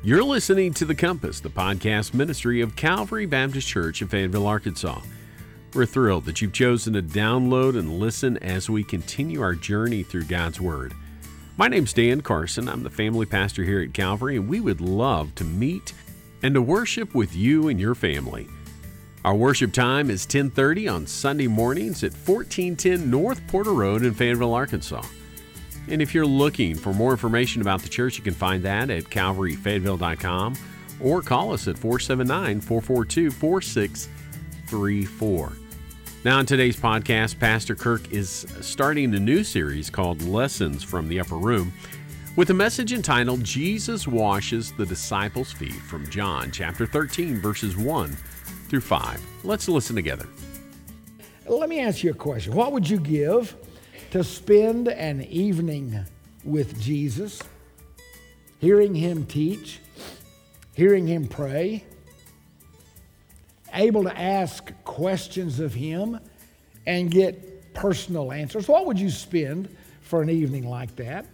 You're listening to The Compass, the podcast ministry of Calvary Baptist Church in Fayetteville, Arkansas. We're thrilled that you've chosen to download and listen as we continue our journey through God's Word. My name's Dan Carson. I'm the family pastor here at Calvary, and we would love to meet and to worship with you and your family. Our worship time is 10:30 on Sunday mornings at 1410 North Porter Road in Fayetteville, Arkansas. And if you're looking for more information about the church, you can find that at calvaryfayetteville.com or call us at 479 442 4634. Now, in today's podcast, Pastor Kirk is starting a new series called Lessons from the Upper Room with a message entitled Jesus Washes the Disciples' Feet from John chapter 13, verses 1 through 5. Let's listen together. Let me ask you a question. What would you give to spend an evening with Jesus, hearing him teach, hearing him pray, able to ask questions of him and get personal answers. What would you spend for an evening like that?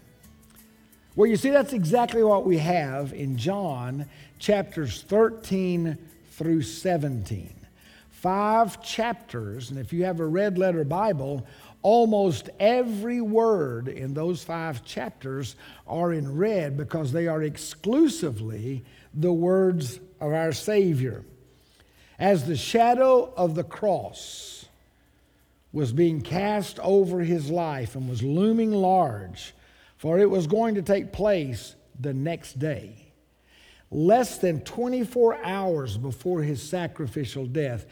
Well, you see, that's exactly what we have in John chapters 13 through 17. Five chapters, and if you have a red letter Bible, Almost every word in those five chapters are in red because they are exclusively the words of our Savior. As the shadow of the cross was being cast over his life and was looming large, for it was going to take place the next day. Less than 24 hours before his sacrificial death,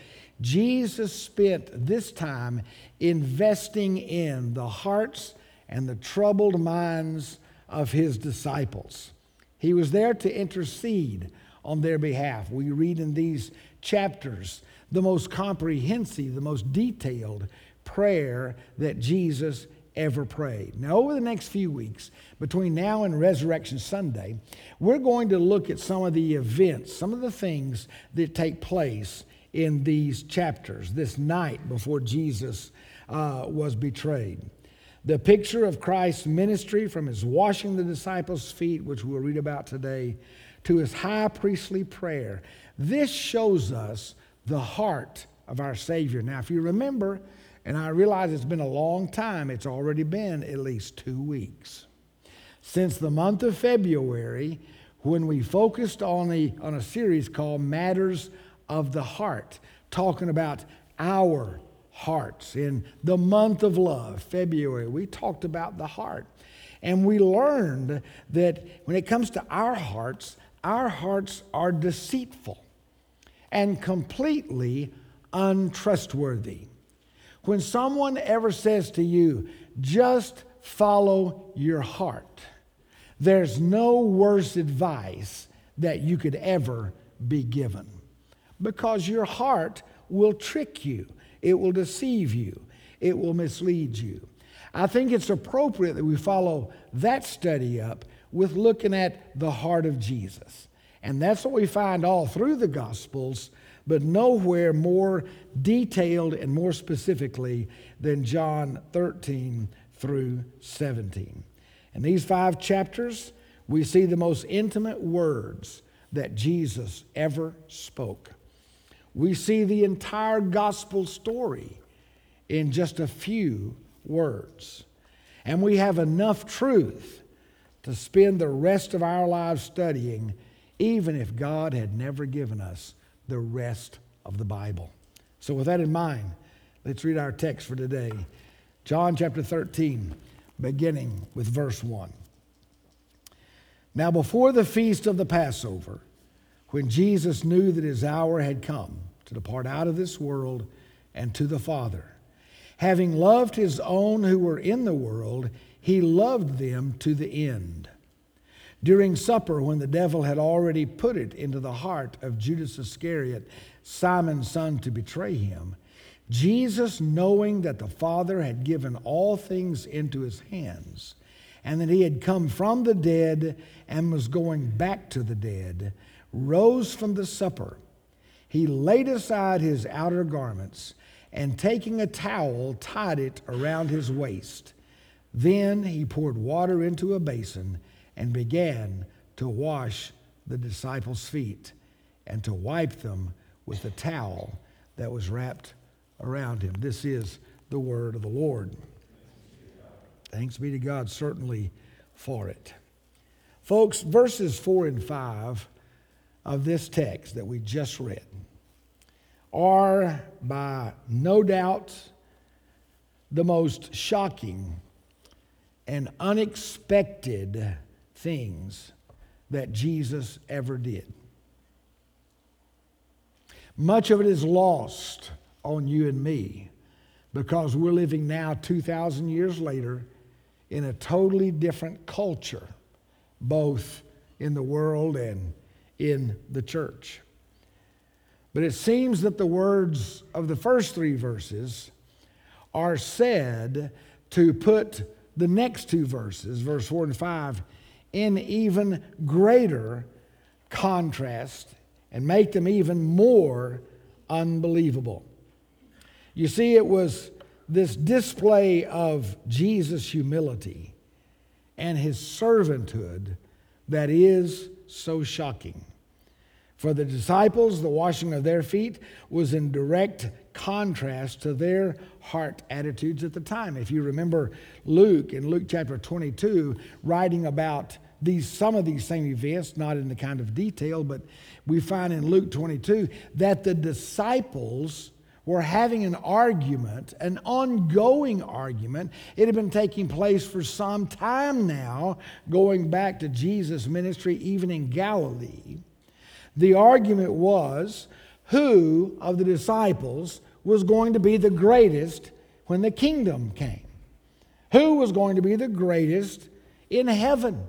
Jesus spent this time investing in the hearts and the troubled minds of his disciples. He was there to intercede on their behalf. We read in these chapters the most comprehensive, the most detailed prayer that Jesus ever prayed. Now, over the next few weeks, between now and Resurrection Sunday, we're going to look at some of the events, some of the things that take place in these chapters, this night before Jesus uh, was betrayed. The picture of Christ's ministry from his washing the disciples' feet, which we'll read about today, to his high priestly prayer. This shows us the heart of our Savior. Now, if you remember, and I realize it's been a long time, it's already been at least two weeks. Since the month of February, when we focused on, on a series called Matters of the heart, talking about our hearts. In the month of love, February, we talked about the heart. And we learned that when it comes to our hearts, our hearts are deceitful and completely untrustworthy. When someone ever says to you, just follow your heart, there's no worse advice that you could ever be given because your heart will trick you, it will deceive you, it will mislead you. I think it's appropriate that we follow that study up with looking at the heart of Jesus. And that's what we find all through the Gospels, but nowhere more detailed and more specifically than John 13 through 17. In these five chapters, we see the most intimate words that Jesus ever spoke. We see the entire gospel story in just a few words. And we have enough truth to spend the rest of our lives studying, even if God had never given us the rest of the Bible. So, with that in mind, let's read our text for today John chapter 13, beginning with verse 1. Now, before the feast of the Passover, when Jesus knew that his hour had come to depart out of this world and to the Father. Having loved his own who were in the world, he loved them to the end. During supper, when the devil had already put it into the heart of Judas Iscariot, Simon's son, to betray him, Jesus, knowing that the Father had given all things into his hands, and that he had come from the dead and was going back to the dead, rose from the supper. He laid aside his outer garments and taking a towel, tied it around his waist. Then he poured water into a basin and began to wash the disciples' feet and to wipe them with the towel that was wrapped around him. This is the word of the Lord. Thanks be to God, certainly, for it. Folks, verses 4 and 5 of this text that we just read are by no doubt the most shocking and unexpected things that Jesus ever did. Much of it is lost on you and me because we're living now 2,000 years later in a totally different culture, both in the world and in the church. But it seems that the words of the first three verses are said to put the next two verses, verse 4 and 5, in even greater contrast and make them even more unbelievable. You see, it was this display of Jesus' humility and his servanthood that is so shocking. For the disciples, the washing of their feet was in direct contrast to their heart attitudes at the time. If you remember Luke in Luke chapter 22, writing about these, some of these same events, not in the kind of detail, but we find in Luke 22 that the disciples were having an argument, an ongoing argument. It had been taking place for some time now, going back to Jesus' ministry, even in Galilee. The argument was who of the disciples was going to be the greatest when the kingdom came? Who was going to be the greatest in heaven?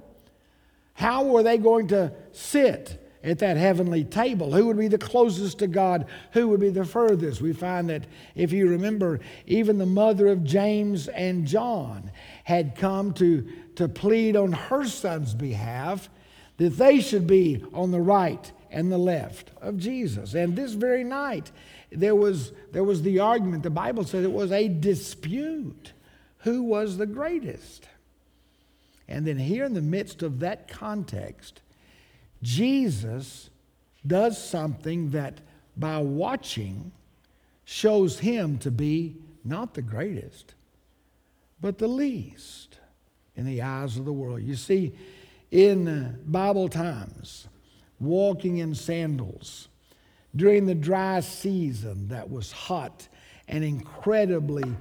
How were they going to sit at that heavenly table? Who would be the closest to God? Who would be the furthest? We find that, if you remember, even the mother of James and John had come to, to plead on her son's behalf that they should be on the right and the left of Jesus. And this very night, there was, there was the argument. The Bible says it was a dispute. Who was the greatest? And then, here in the midst of that context, Jesus does something that by watching shows him to be not the greatest, but the least in the eyes of the world. You see, in Bible times, walking in sandals during the dry season that was hot and incredibly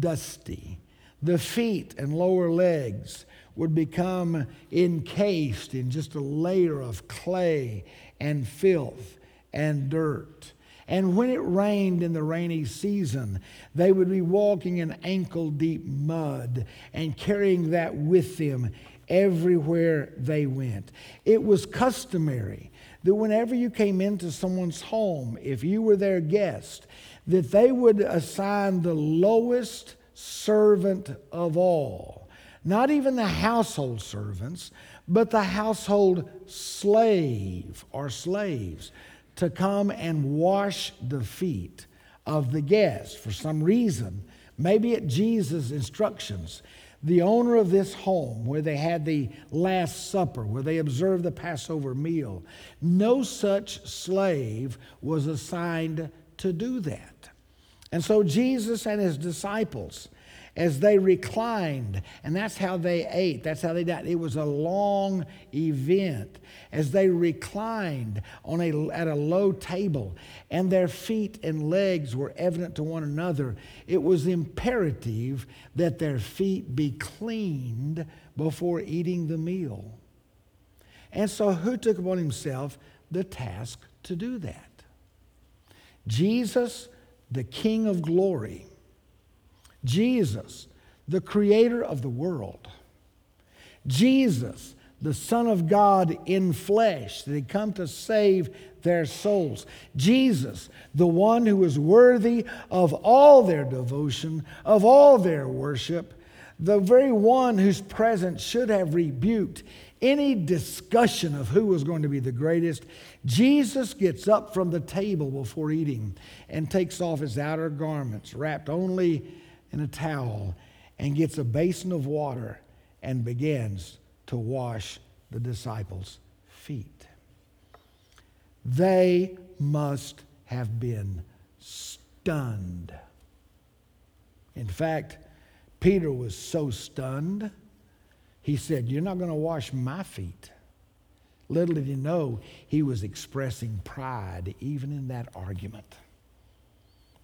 dusty. The feet and lower legs would become encased in just a layer of clay and filth and dirt. And when it rained in the rainy season, they would be walking in ankle deep mud and carrying that with them everywhere they went. It was customary that whenever you came into someone's home, if you were their guest, that they would assign the lowest servant of all. Not even the household servants, but the household slave or slaves to come and wash the feet of the guest for some reason. Maybe at Jesus' instructions the owner of this home where they had the Last Supper, where they observed the Passover meal, no such slave was assigned to do that. And so Jesus and his disciples as they reclined, and that's how they ate, that's how they died. It was a long event as they reclined on a, at a low table, and their feet and legs were evident to one another. It was imperative that their feet be cleaned before eating the meal. And so, who took upon himself the task to do that? Jesus, the King of glory Jesus, the creator of the world. Jesus, the Son of God in flesh, that had come to save their souls. Jesus, the one who is worthy of all their devotion, of all their worship, the very one whose presence should have rebuked any discussion of who was going to be the greatest. Jesus gets up from the table before eating and takes off his outer garments, wrapped only in a towel and gets a basin of water and begins to wash the disciples' feet. They must have been stunned. In fact, Peter was so stunned, he said, You're not going to wash my feet. Little did he know he was expressing pride even in that argument,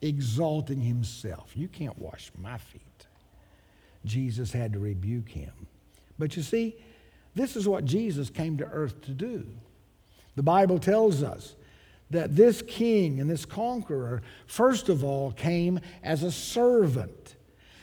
exalting himself. You can't wash my feet. Jesus had to rebuke him. But you see, this is what Jesus came to earth to do. The Bible tells us that this king and this conqueror, first of all, came as a servant,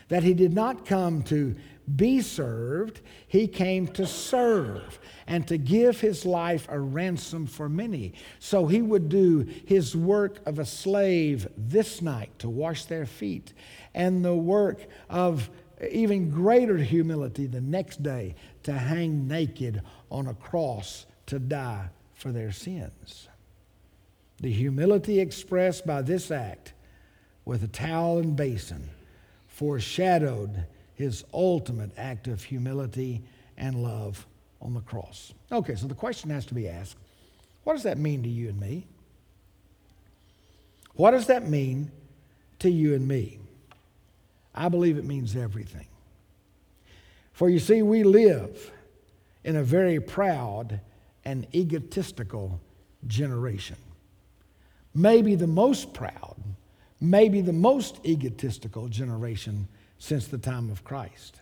that he did not come to be served, he came to serve and to give his life a ransom for many. So he would do his work of a slave this night to wash their feet, and the work of even greater humility the next day to hang naked on a cross to die for their sins. The humility expressed by this act with a towel and basin foreshadowed his ultimate act of humility and love on the cross. Okay, so the question has to be asked what does that mean to you and me? What does that mean to you and me? I believe it means everything. For you see, we live in a very proud and egotistical generation. Maybe the most proud, maybe the most egotistical generation since the time of Christ.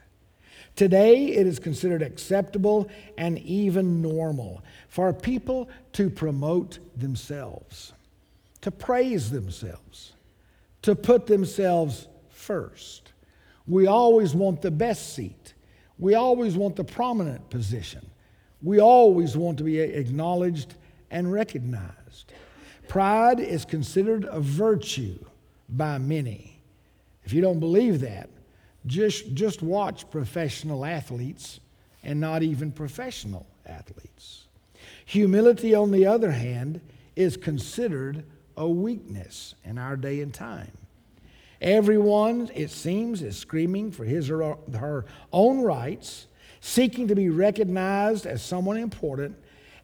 Today, it is considered acceptable and even normal for people to promote themselves, to praise themselves, to put themselves first. We always want the best seat. We always want the prominent position. We always want to be acknowledged and recognized. Pride is considered a virtue by many. If you don't believe that, just, just watch professional athletes and not even professional athletes. Humility, on the other hand, is considered a weakness in our day and time. Everyone, it seems, is screaming for his or her own rights, seeking to be recognized as someone important.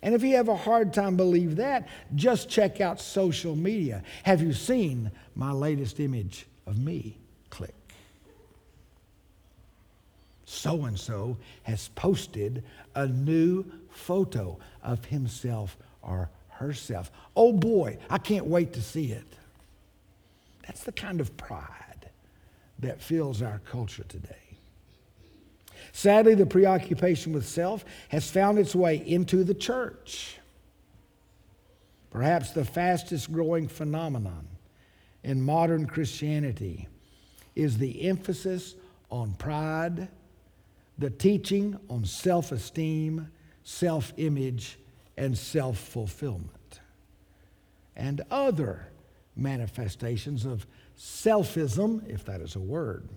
And if you have a hard time believe that, just check out social media. Have you seen my latest image of me? Click. So and so has posted a new photo of himself or herself. Oh boy, I can't wait to see it. That's the kind of pride that fills our culture today. Sadly, the preoccupation with self has found its way into the church. Perhaps the fastest growing phenomenon in modern Christianity is the emphasis on pride, the teaching on self esteem, self image, and self fulfillment, and other manifestations of selfism, if that is a word.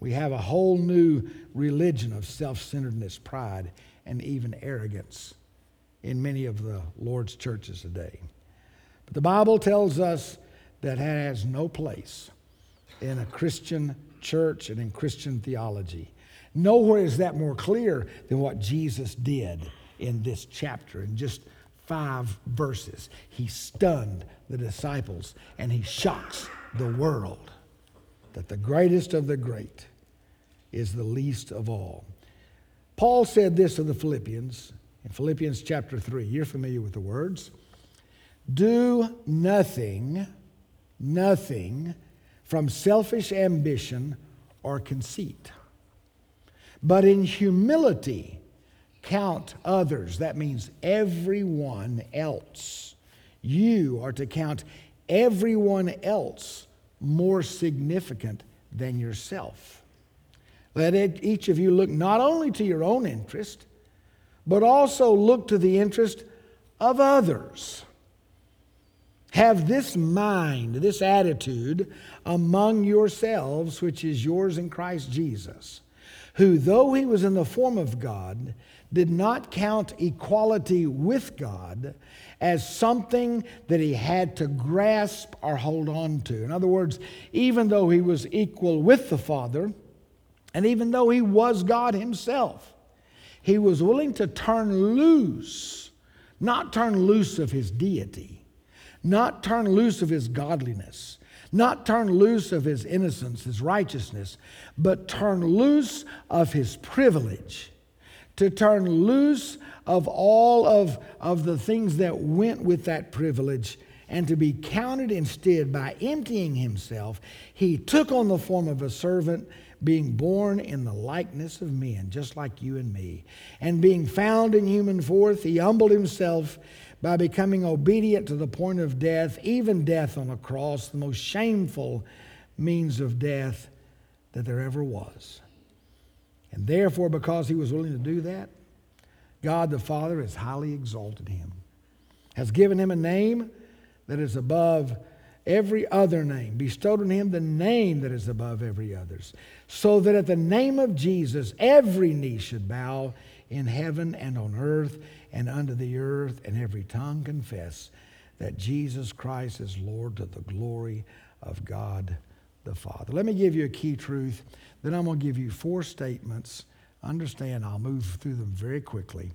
We have a whole new religion of self centeredness, pride, and even arrogance in many of the Lord's churches today. But the Bible tells us that has no place in a Christian church and in Christian theology. Nowhere is that more clear than what Jesus did in this chapter in just five verses. He stunned the disciples and he shocks the world that the greatest of the great is the least of all. Paul said this to the Philippians in Philippians chapter 3. You're familiar with the words. Do nothing, nothing from selfish ambition or conceit, but in humility count others. That means everyone else you are to count everyone else more significant than yourself. Let each of you look not only to your own interest, but also look to the interest of others. Have this mind, this attitude among yourselves, which is yours in Christ Jesus, who, though he was in the form of God, did not count equality with God as something that he had to grasp or hold on to. In other words, even though he was equal with the Father, and even though he was God himself, he was willing to turn loose not turn loose of his deity, not turn loose of his godliness, not turn loose of his innocence, his righteousness, but turn loose of his privilege, to turn loose of all of, of the things that went with that privilege and to be counted instead by emptying himself, he took on the form of a servant, being born in the likeness of men, just like you and me. And being found in human form, he humbled himself by becoming obedient to the point of death, even death on a cross, the most shameful means of death that there ever was. And therefore, because he was willing to do that, God the Father has highly exalted him, has given him a name that is above every other name, bestowed on him the name that is above every others, so that at the name of Jesus every knee should bow in heaven and on earth and under the earth, and every tongue confess that Jesus Christ is Lord to the glory of God the Father. Let me give you a key truth. Then I'm going to give you four statements. Understand, I'll move through them very quickly.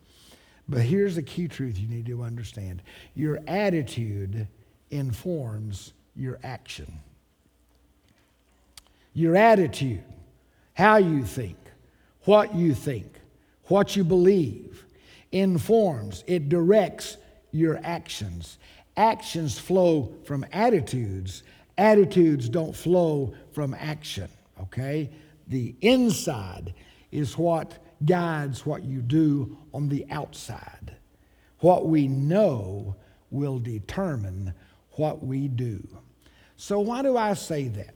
But here's the key truth you need to understand your attitude informs your action. Your attitude, how you think, what you think, what you believe, informs, it directs your actions. Actions flow from attitudes, attitudes don't flow from action, okay? The inside is what guides what you do on the outside. What we know will determine what we do. So, why do I say that?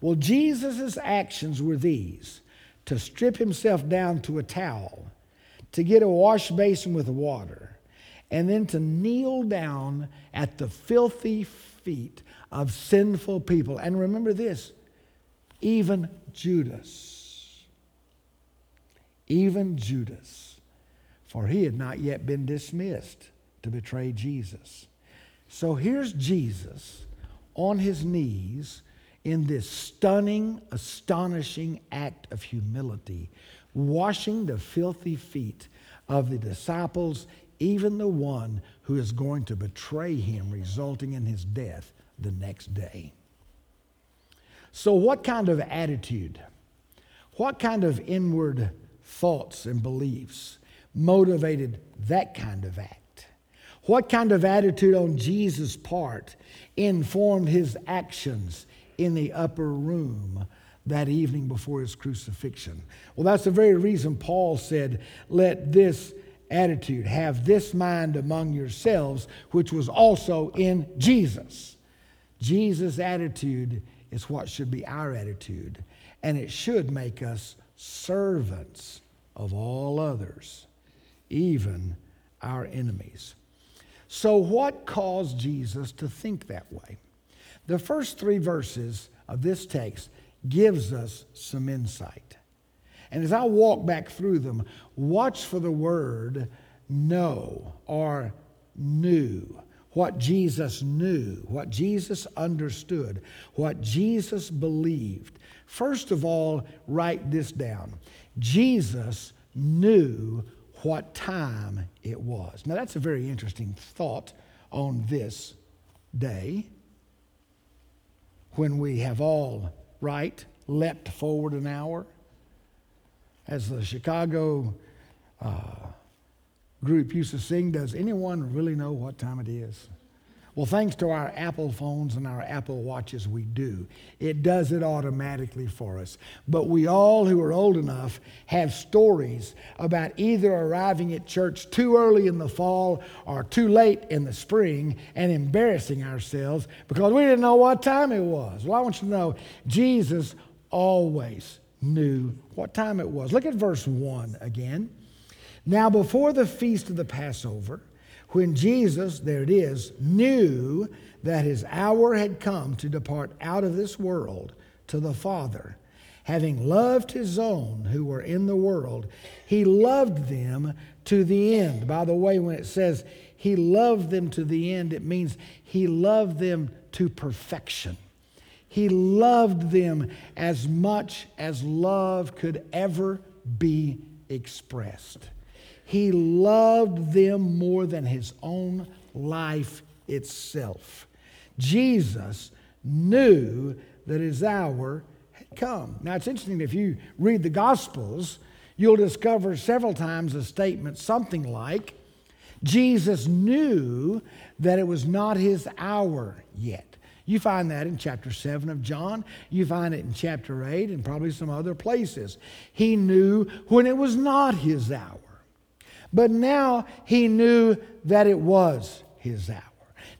Well, Jesus' actions were these to strip himself down to a towel, to get a wash basin with water, and then to kneel down at the filthy feet of sinful people. And remember this even Judas, even Judas, for he had not yet been dismissed to betray Jesus. So here's Jesus on his knees in this stunning, astonishing act of humility, washing the filthy feet of the disciples, even the one who is going to betray him, resulting in his death the next day. So, what kind of attitude, what kind of inward thoughts and beliefs motivated that kind of act? What kind of attitude on Jesus' part informed his actions in the upper room that evening before his crucifixion? Well, that's the very reason Paul said, Let this attitude have this mind among yourselves, which was also in Jesus. Jesus' attitude is what should be our attitude, and it should make us servants of all others, even our enemies. So, what caused Jesus to think that way? The first three verses of this text gives us some insight. And as I walk back through them, watch for the word know or knew. What Jesus knew, what Jesus understood, what Jesus believed. First of all, write this down. Jesus knew what time it was. Now, that's a very interesting thought on this day when we have all, right, leapt forward an hour. As the Chicago uh, group used to sing, does anyone really know what time it is? Well, thanks to our Apple phones and our Apple watches, we do. It does it automatically for us. But we all who are old enough have stories about either arriving at church too early in the fall or too late in the spring and embarrassing ourselves because we didn't know what time it was. Well, I want you to know Jesus always knew what time it was. Look at verse 1 again. Now, before the feast of the Passover, when Jesus, there it is, knew that his hour had come to depart out of this world to the Father, having loved his own who were in the world, he loved them to the end. By the way, when it says he loved them to the end, it means he loved them to perfection. He loved them as much as love could ever be expressed. He loved them more than his own life itself. Jesus knew that his hour had come. Now, it's interesting if you read the Gospels, you'll discover several times a statement something like, Jesus knew that it was not his hour yet. You find that in chapter 7 of John. You find it in chapter 8 and probably some other places. He knew when it was not his hour. But now he knew that it was his hour.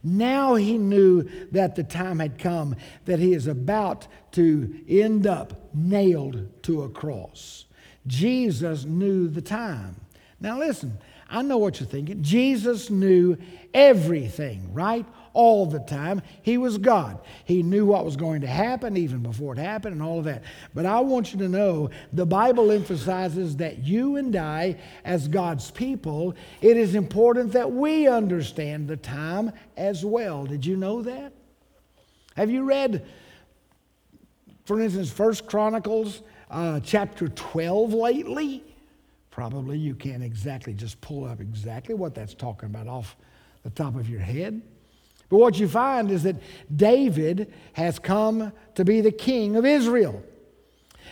Now he knew that the time had come that he is about to end up nailed to a cross. Jesus knew the time. Now listen, I know what you're thinking. Jesus knew everything, right? All the time. He was God. He knew what was going to happen even before it happened and all of that. But I want you to know the Bible emphasizes that you and I, as God's people, it is important that we understand the time as well. Did you know that? Have you read, for instance, First Chronicles uh, chapter 12 lately? Probably you can't exactly just pull up exactly what that's talking about off the top of your head. But what you find is that David has come to be the king of Israel.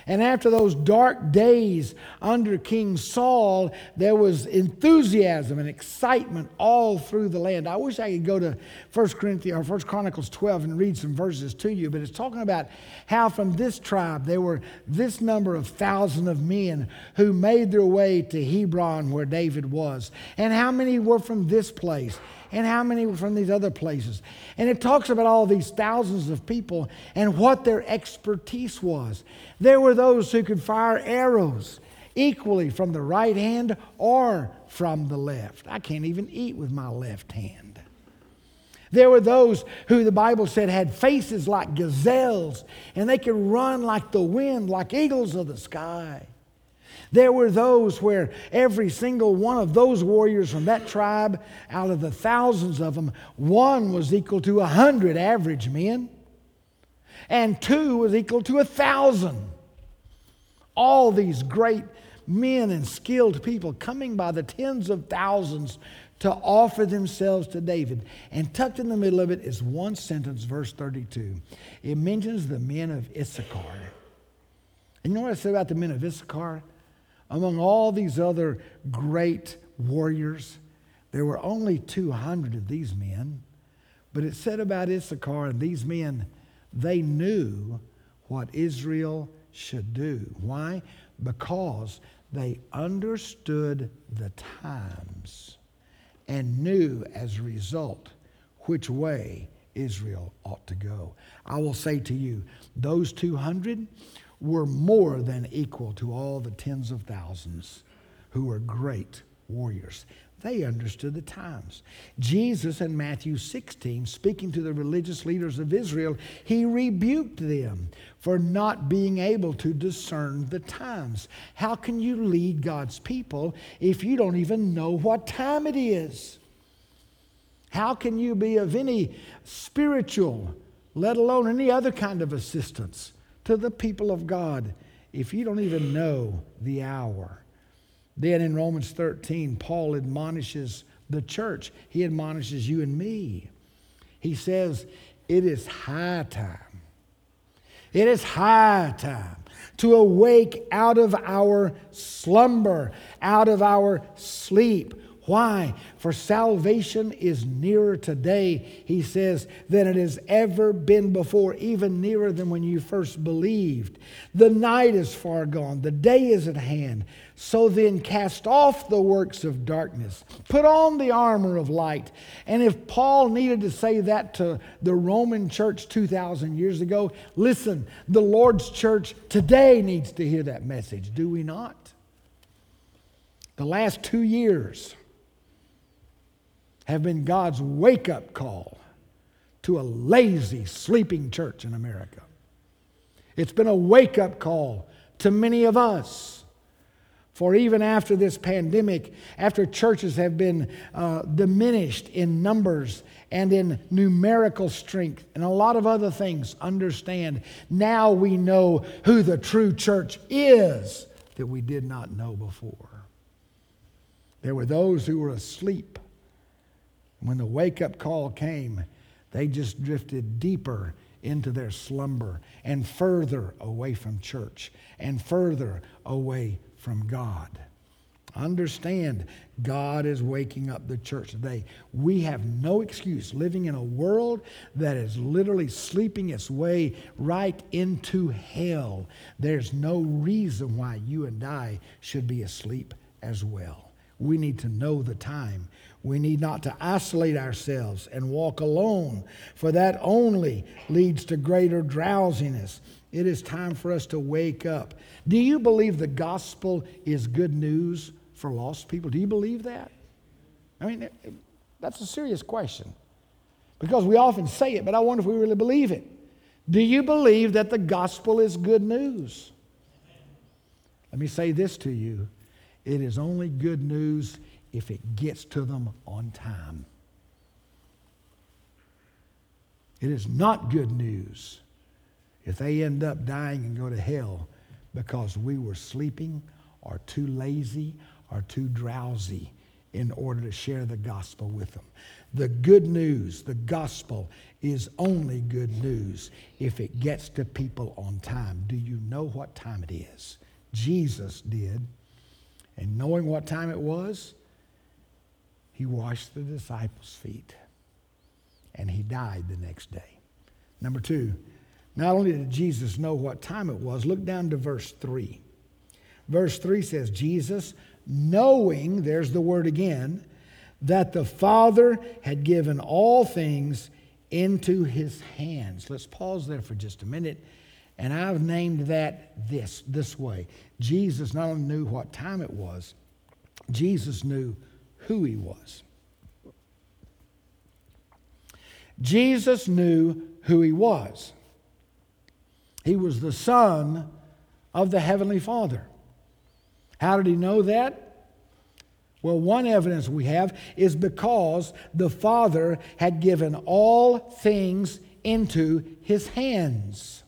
And after those dark days under King Saul, there was enthusiasm and excitement all through the land. I wish I could go to 1 Corinthians or 1 Chronicles 12 and read some verses to you, but it's talking about how from this tribe there were this number of thousand of men who made their way to Hebron where David was, and how many were from this place and how many were from these other places. And it talks about all these thousands of people and what their expertise was. There were those who could fire arrows equally from the right hand or from the left. I can't even eat with my left hand. There were those who the Bible said had faces like gazelles, and they could run like the wind, like eagles of the sky. There were those where every single one of those warriors from that tribe, out of the thousands of them, one was equal to a hundred average men, and two was equal to a thousand. All these great men and skilled people coming by the tens of thousands to offer themselves to David. And tucked in the middle of it is one sentence, verse 32. It mentions the men of Issachar. And you know what I said about the men of Issachar? Among all these other great warriors, there were only 200 of these men. But it said about Issachar and these men, they knew what Israel should do. Why? Because they understood the times and knew as a result which way Israel ought to go. I will say to you, those 200 were more than equal to all the tens of thousands who were great warriors. They understood the times. Jesus in Matthew 16, speaking to the religious leaders of Israel, he rebuked them for not being able to discern the times. How can you lead God's people if you don't even know what time it is? How can you be of any spiritual, let alone any other kind of assistance? To the people of God if you don't even know the hour. Then in Romans 13, Paul admonishes the church, he admonishes you and me. He says, It is high time. It is high time to awake out of our slumber, out of our sleep. Why? For salvation is nearer today, he says, than it has ever been before, even nearer than when you first believed. The night is far gone, the day is at hand. So then, cast off the works of darkness, put on the armor of light. And if Paul needed to say that to the Roman church 2,000 years ago, listen, the Lord's church today needs to hear that message, do we not? The last two years, have been God's wake up call to a lazy, sleeping church in America. It's been a wake up call to many of us. For even after this pandemic, after churches have been uh, diminished in numbers and in numerical strength and a lot of other things, understand now we know who the true church is that we did not know before. There were those who were asleep. When the wake up call came, they just drifted deeper into their slumber and further away from church and further away from God. Understand, God is waking up the church today. We have no excuse living in a world that is literally sleeping its way right into hell. There's no reason why you and I should be asleep as well. We need to know the time. We need not to isolate ourselves and walk alone, for that only leads to greater drowsiness. It is time for us to wake up. Do you believe the gospel is good news for lost people? Do you believe that? I mean, that's a serious question because we often say it, but I wonder if we really believe it. Do you believe that the gospel is good news? Let me say this to you it is only good news if it gets to them on time. It is not good news if they end up dying and go to hell because we were sleeping or too lazy or too drowsy in order to share the gospel with them. The good news, the gospel, is only good news if it gets to people on time. Do you know what time it is? Jesus did. And knowing what time it was, he washed the disciples' feet. And he died the next day. Number two, not only did Jesus know what time it was, look down to verse 3. Verse 3 says, Jesus, knowing, there's the word again, that the Father had given all things into his hands. Let's pause there for just a minute. And I've named that this, this way. Jesus not only knew what time it was, Jesus knew who he was. Jesus knew who he was. He was the Son of the Heavenly Father. How did he know that? Well, one evidence we have is because the Father had given all things into his hands.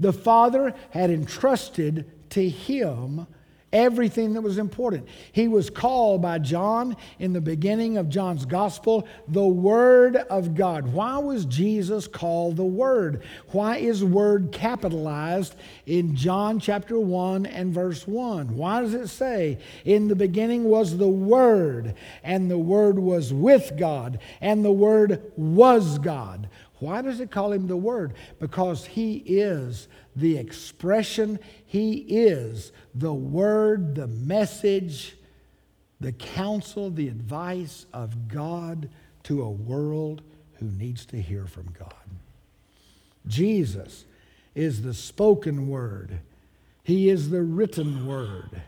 The Father had entrusted to him everything that was important. He was called by John in the beginning of John's gospel the Word of God. Why was Jesus called the Word? Why is Word capitalized in John chapter 1 and verse 1? Why does it say, In the beginning was the Word, and the Word was with God, and the Word was God? Why does it call him the Word? Because he is the expression, he is the Word, the message, the counsel, the advice of God to a world who needs to hear from God. Jesus is the spoken word, He is the written word.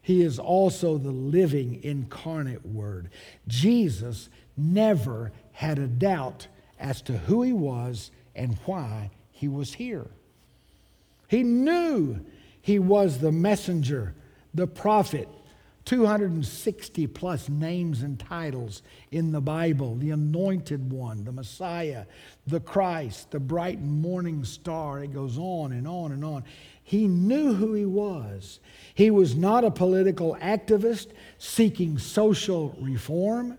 He is also the living incarnate word. Jesus never had a doubt as to who he was and why he was here. He knew he was the messenger, the prophet, 260 plus names and titles in the Bible the anointed one, the Messiah, the Christ, the bright morning star. It goes on and on and on. He knew who he was. He was not a political activist seeking social reform.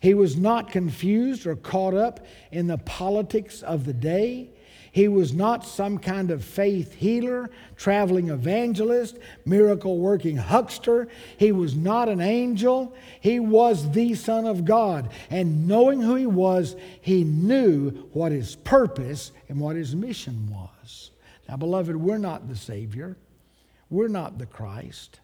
He was not confused or caught up in the politics of the day. He was not some kind of faith healer, traveling evangelist, miracle working huckster. He was not an angel. He was the Son of God. And knowing who he was, he knew what his purpose and what his mission was. Now, beloved, we're not the Savior, we're not the Christ.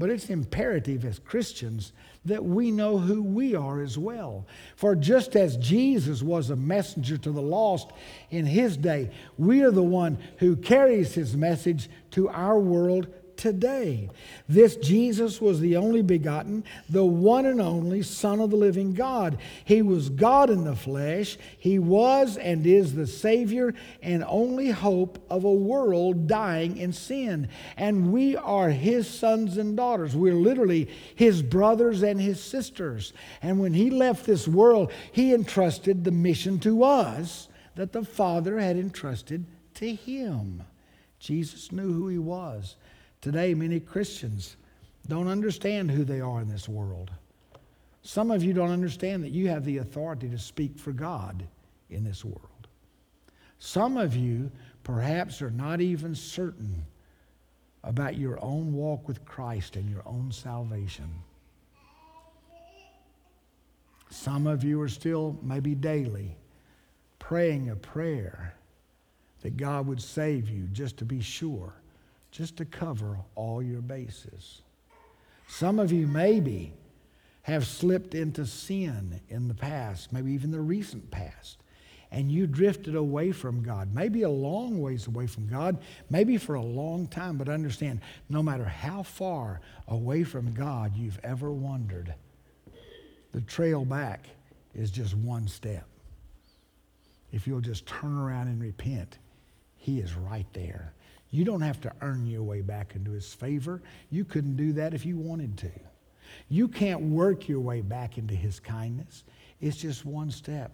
But it's imperative as Christians that we know who we are as well. For just as Jesus was a messenger to the lost in his day, we are the one who carries his message to our world today. This Jesus was the only begotten, the one and only Son of the living God. He was God in the flesh. He was and is the Savior and only hope of a world dying in sin. And we are His sons and daughters. We're literally His brothers and His sisters. And when He left this world, He entrusted the mission to us that the Father had entrusted to Him. Jesus knew who He was. Today, many Christians don't understand who they are in this world. Some of you don't understand that you have the authority to speak for God in this world. Some of you perhaps are not even certain about your own walk with Christ and your own salvation. Some of you are still, maybe daily, praying a prayer that God would save you just to be sure, just to cover all your bases. Some of you, maybe, have slipped into sin in the past, maybe even the recent past, and you drifted away from God, maybe a long ways away from God, maybe for a long time, but understand no matter how far away from God you've ever wandered, the trail back is just one step. If you'll just turn around and repent, He is right there. You don't have to earn your way back into His favor. You couldn't do that if you wanted to. You can't work your way back into His kindness. It's just one step.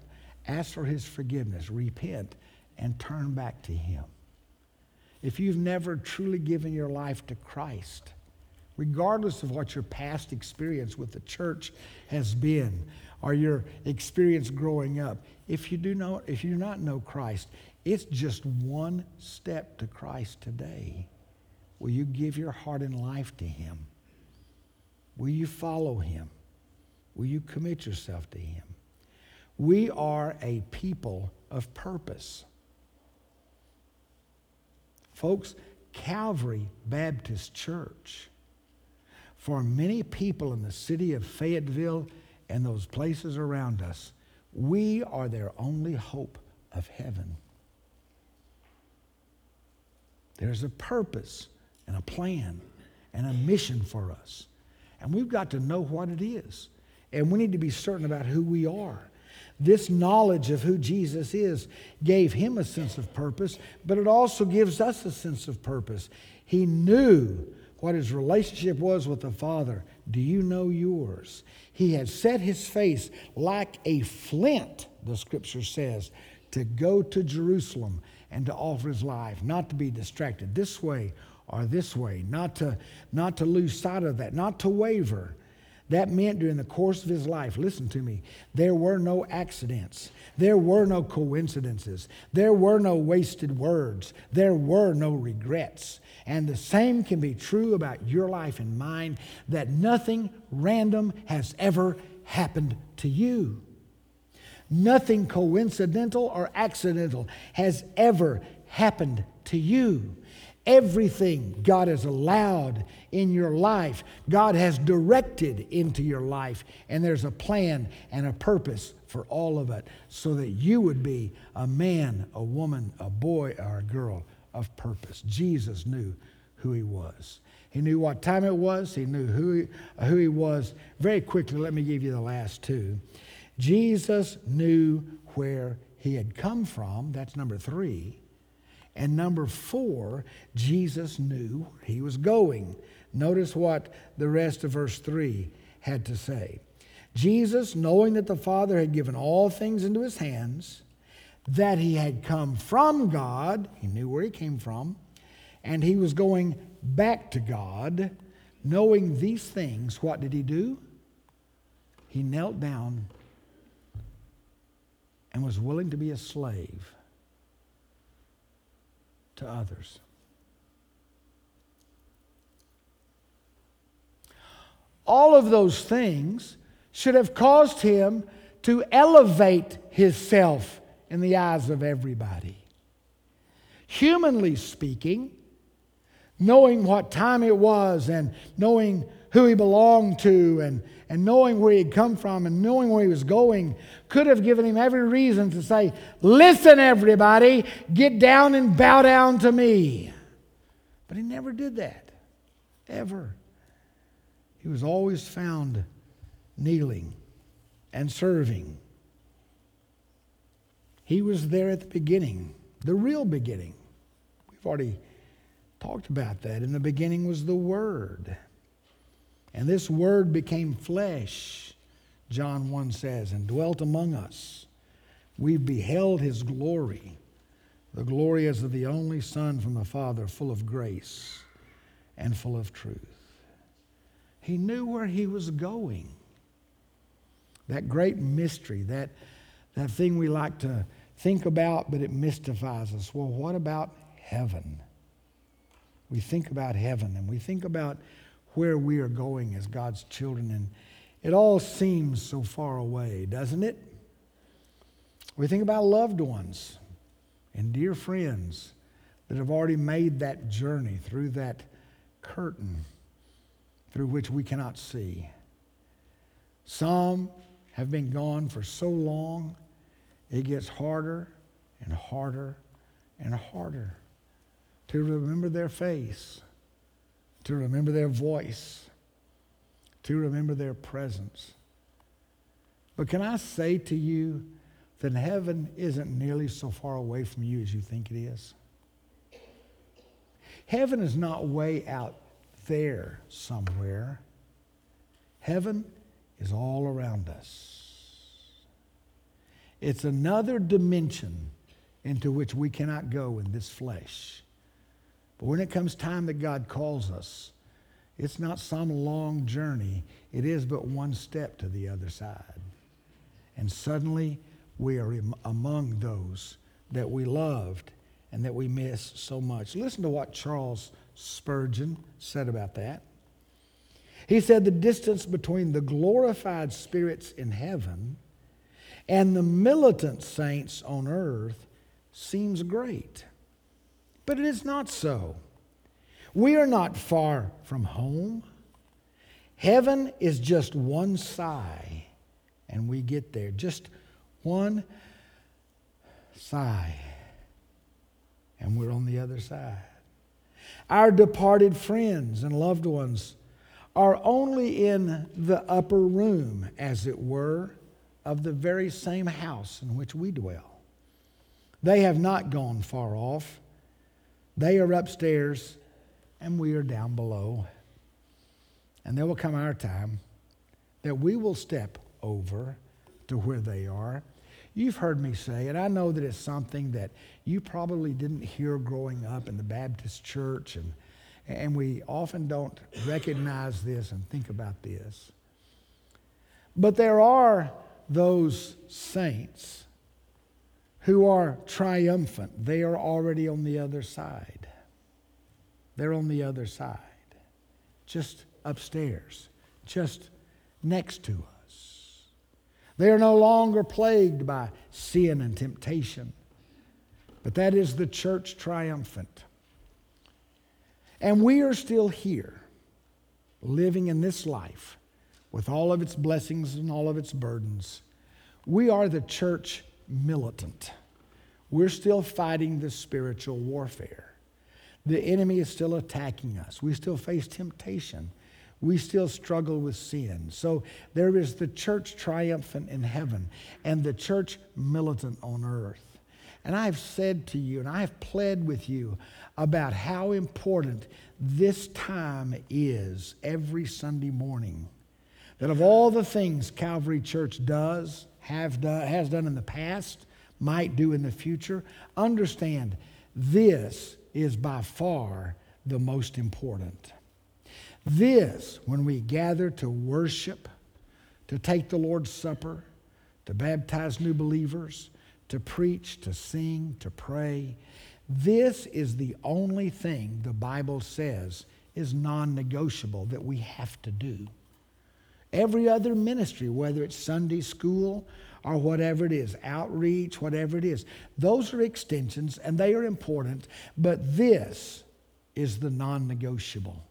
Ask for His forgiveness, repent, and turn back to Him. If you've never truly given your life to Christ, regardless of what your past experience with the church has been or your experience growing up, if you do not, if you do not know Christ, it's just one step to Christ today. Will you give your heart and life to Him? Will you follow Him? Will you commit yourself to Him? We are a people of purpose. Folks, Calvary Baptist Church, for many people in the city of Fayetteville and those places around us, we are their only hope of heaven. There's a purpose and a plan and a mission for us. And we've got to know what it is. And we need to be certain about who we are. This knowledge of who Jesus is gave him a sense of purpose, but it also gives us a sense of purpose. He knew what his relationship was with the Father. Do you know yours? He had set his face like a flint, the scripture says, to go to Jerusalem and to offer his life, not to be distracted this way or this way, not to, not to lose sight of that, not to waver. That meant during the course of his life, listen to me, there were no accidents. There were no coincidences. There were no wasted words. There were no regrets. And the same can be true about your life and mine that nothing random has ever happened to you. Nothing coincidental or accidental has ever happened to you. Everything God has allowed in your life, God has directed into your life, and there's a plan and a purpose for all of it so that you would be a man, a woman, a boy, or a girl of purpose. Jesus knew who he was. He knew what time it was, he knew who he, who he was. Very quickly, let me give you the last two. Jesus knew where he had come from. That's number three. And number four, Jesus knew where he was going. Notice what the rest of verse 3 had to say. Jesus, knowing that the Father had given all things into his hands, that he had come from God, he knew where he came from, and he was going back to God, knowing these things, what did he do? He knelt down and was willing to be a slave to others. All of those things should have caused him to elevate himself in the eyes of everybody. Humanly speaking, knowing what time it was and knowing who he belonged to and, and knowing where he'd come from and knowing where he was going could have given him every reason to say, Listen, everybody, get down and bow down to me. But he never did that, ever. He was always found kneeling and serving. He was there at the beginning, the real beginning. We've already talked about that. In the beginning was the Word. And this Word became flesh, John 1 says, and dwelt among us. We've beheld his glory, the glory as of the only Son from the Father, full of grace and full of truth. He knew where he was going. That great mystery, that, that thing we like to think about, but it mystifies us. Well, what about heaven? We think about heaven and we think about where we are going as God's children, and it all seems so far away, doesn't it? We think about loved ones and dear friends that have already made that journey through that curtain through which we cannot see. Some have been gone for so long, it gets harder and harder and harder to remember their face, to remember their voice, to remember their presence. But can I say to you that heaven isn't nearly so far away from you as you think it is? Heaven is not way out there somewhere. Heaven is all around us. It's another dimension into which we cannot go in this flesh. But when it comes time that God calls us, it's not some long journey, it is but one step to the other side. And suddenly we are among those that we loved and that we miss so much. Listen to what Charles Spurgeon said about that. He said, The distance between the glorified spirits in heaven and the militant saints on earth seems great. But it is not so. We are not far from home. Heaven is just one sigh, and we get there. Just one sigh, and we're on the other side. Our departed friends and loved ones are only in the upper room, as it were, of the very same house in which we dwell. They have not gone far off. They are upstairs, and we are down below. And there will come our time that we will step over to where they are. You've heard me say, and I know that it's something that you probably didn't hear growing up in the Baptist church, and, and we often don't recognize this and think about this. But there are those saints who are triumphant, they are already on the other side. They're on the other side, just upstairs, just next to us. They are no longer plagued by sin and temptation, but that is the church triumphant. And we are still here, living in this life with all of its blessings and all of its burdens. We are the church militant. We're still fighting the spiritual warfare. The enemy is still attacking us. We still face temptation. We still struggle with sin. So there is the church triumphant in heaven and the church militant on earth. And I've said to you, and I've pled with you about how important this time is every Sunday morning. That of all the things Calvary Church does, have done, has done in the past, might do in the future, understand this is by far the most important. This, when we gather to worship, to take the Lord's Supper, to baptize new believers, to preach, to sing, to pray, this is the only thing the Bible says is non negotiable that we have to do. Every other ministry, whether it's Sunday school or whatever it is, outreach, whatever it is, those are extensions and they are important, but this is the non negotiable.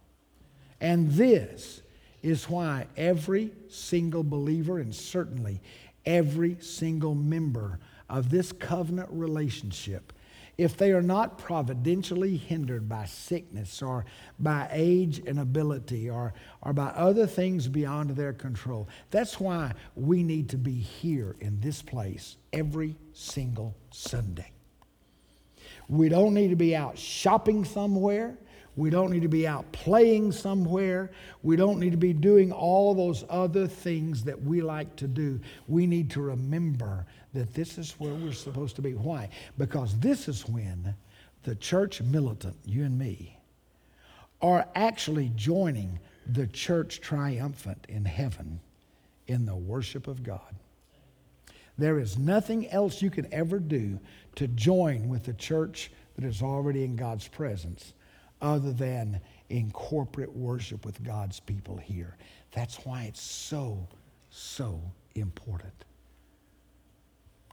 And this is why every single believer and certainly every single member of this covenant relationship if they are not providentially hindered by sickness or by age and ability or, or by other things beyond their control. That's why we need to be here in this place every single Sunday. We don't need to be out shopping somewhere. We don't need to be out playing somewhere. We don't need to be doing all those other things that we like to do. We need to remember that this is where we're supposed to be. Why? Because this is when the church militant, you and me, are actually joining the church triumphant in heaven in the worship of God. There is nothing else you can ever do to join with the church that is already in God's presence other than in corporate worship with God's people here. That's why it's so, so important.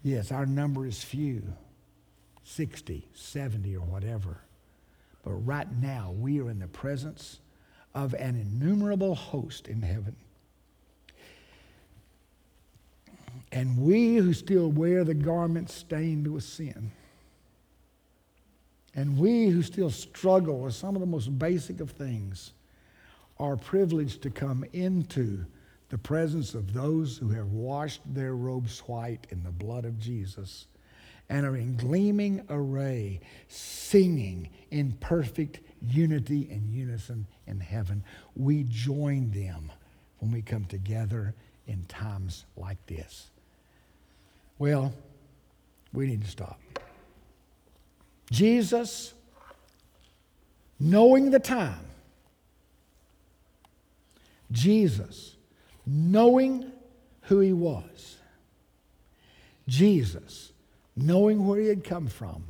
Yes, our number is few 60, 70, or whatever. But right now, we are in the presence of an innumerable host in heaven. And we who still wear the garment stained with sin, and we who still struggle with some of the most basic of things, are privileged to come into the presence of those who have washed their robes white in the blood of Jesus and are in gleaming array, singing in perfect unity and unison in heaven. We join them when we come together in times like this. Well, we need to stop. Jesus, knowing the time, Jesus, knowing who he was, Jesus, knowing where he had come from,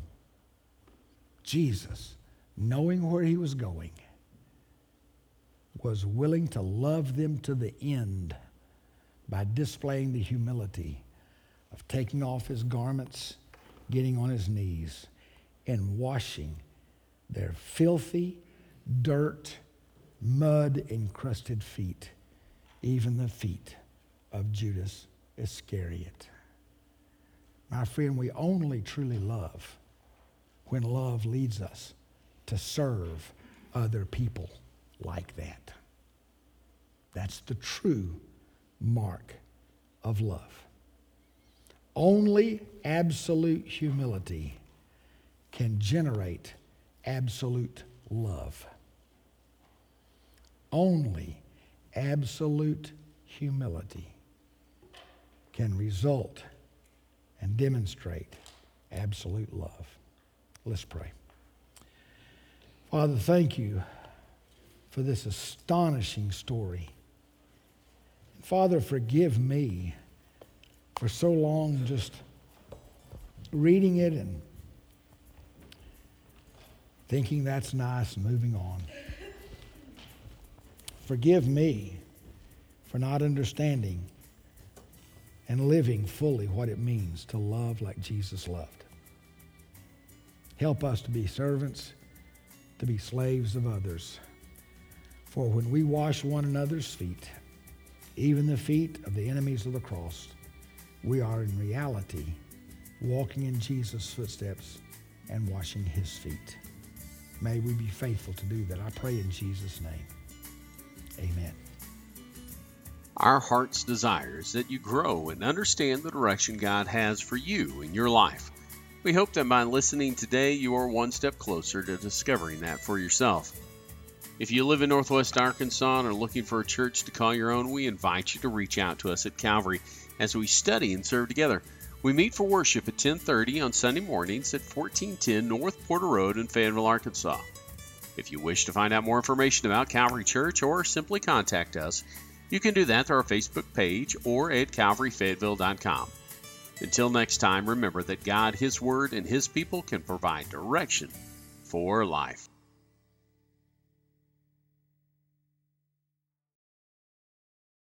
Jesus, knowing where he was going, was willing to love them to the end by displaying the humility of taking off his garments, getting on his knees, and washing their filthy, dirt, mud encrusted feet, even the feet of Judas Iscariot. My friend, we only truly love when love leads us to serve other people like that. That's the true mark of love. Only absolute humility can generate absolute love. Only absolute humility can result and demonstrate absolute love. Let's pray. Father, thank you for this astonishing story. Father, forgive me for so long just reading it and thinking that's nice and moving on. Forgive me for not understanding and living fully what it means to love like Jesus loved. Help us to be servants, to be slaves of others. For when we wash one another's feet, even the feet of the enemies of the cross, we are in reality walking in Jesus' footsteps and washing his feet. May we be faithful to do that. I pray in Jesus' name. Amen. Our heart's desire is that you grow and understand the direction God has for you in your life. We hope that by listening today, you are one step closer to discovering that for yourself. If you live in Northwest Arkansas and are looking for a church to call your own, we invite you to reach out to us at Calvary as we study and serve together. We meet for worship at 10:30 on Sunday mornings at 1410 North Porter Road in Fayetteville, Arkansas. If you wish to find out more information about Calvary Church or simply contact us, you can do that through our Facebook page or at calvaryfayetteville.com. Until next time, remember that God, His Word, and His people can provide direction for life.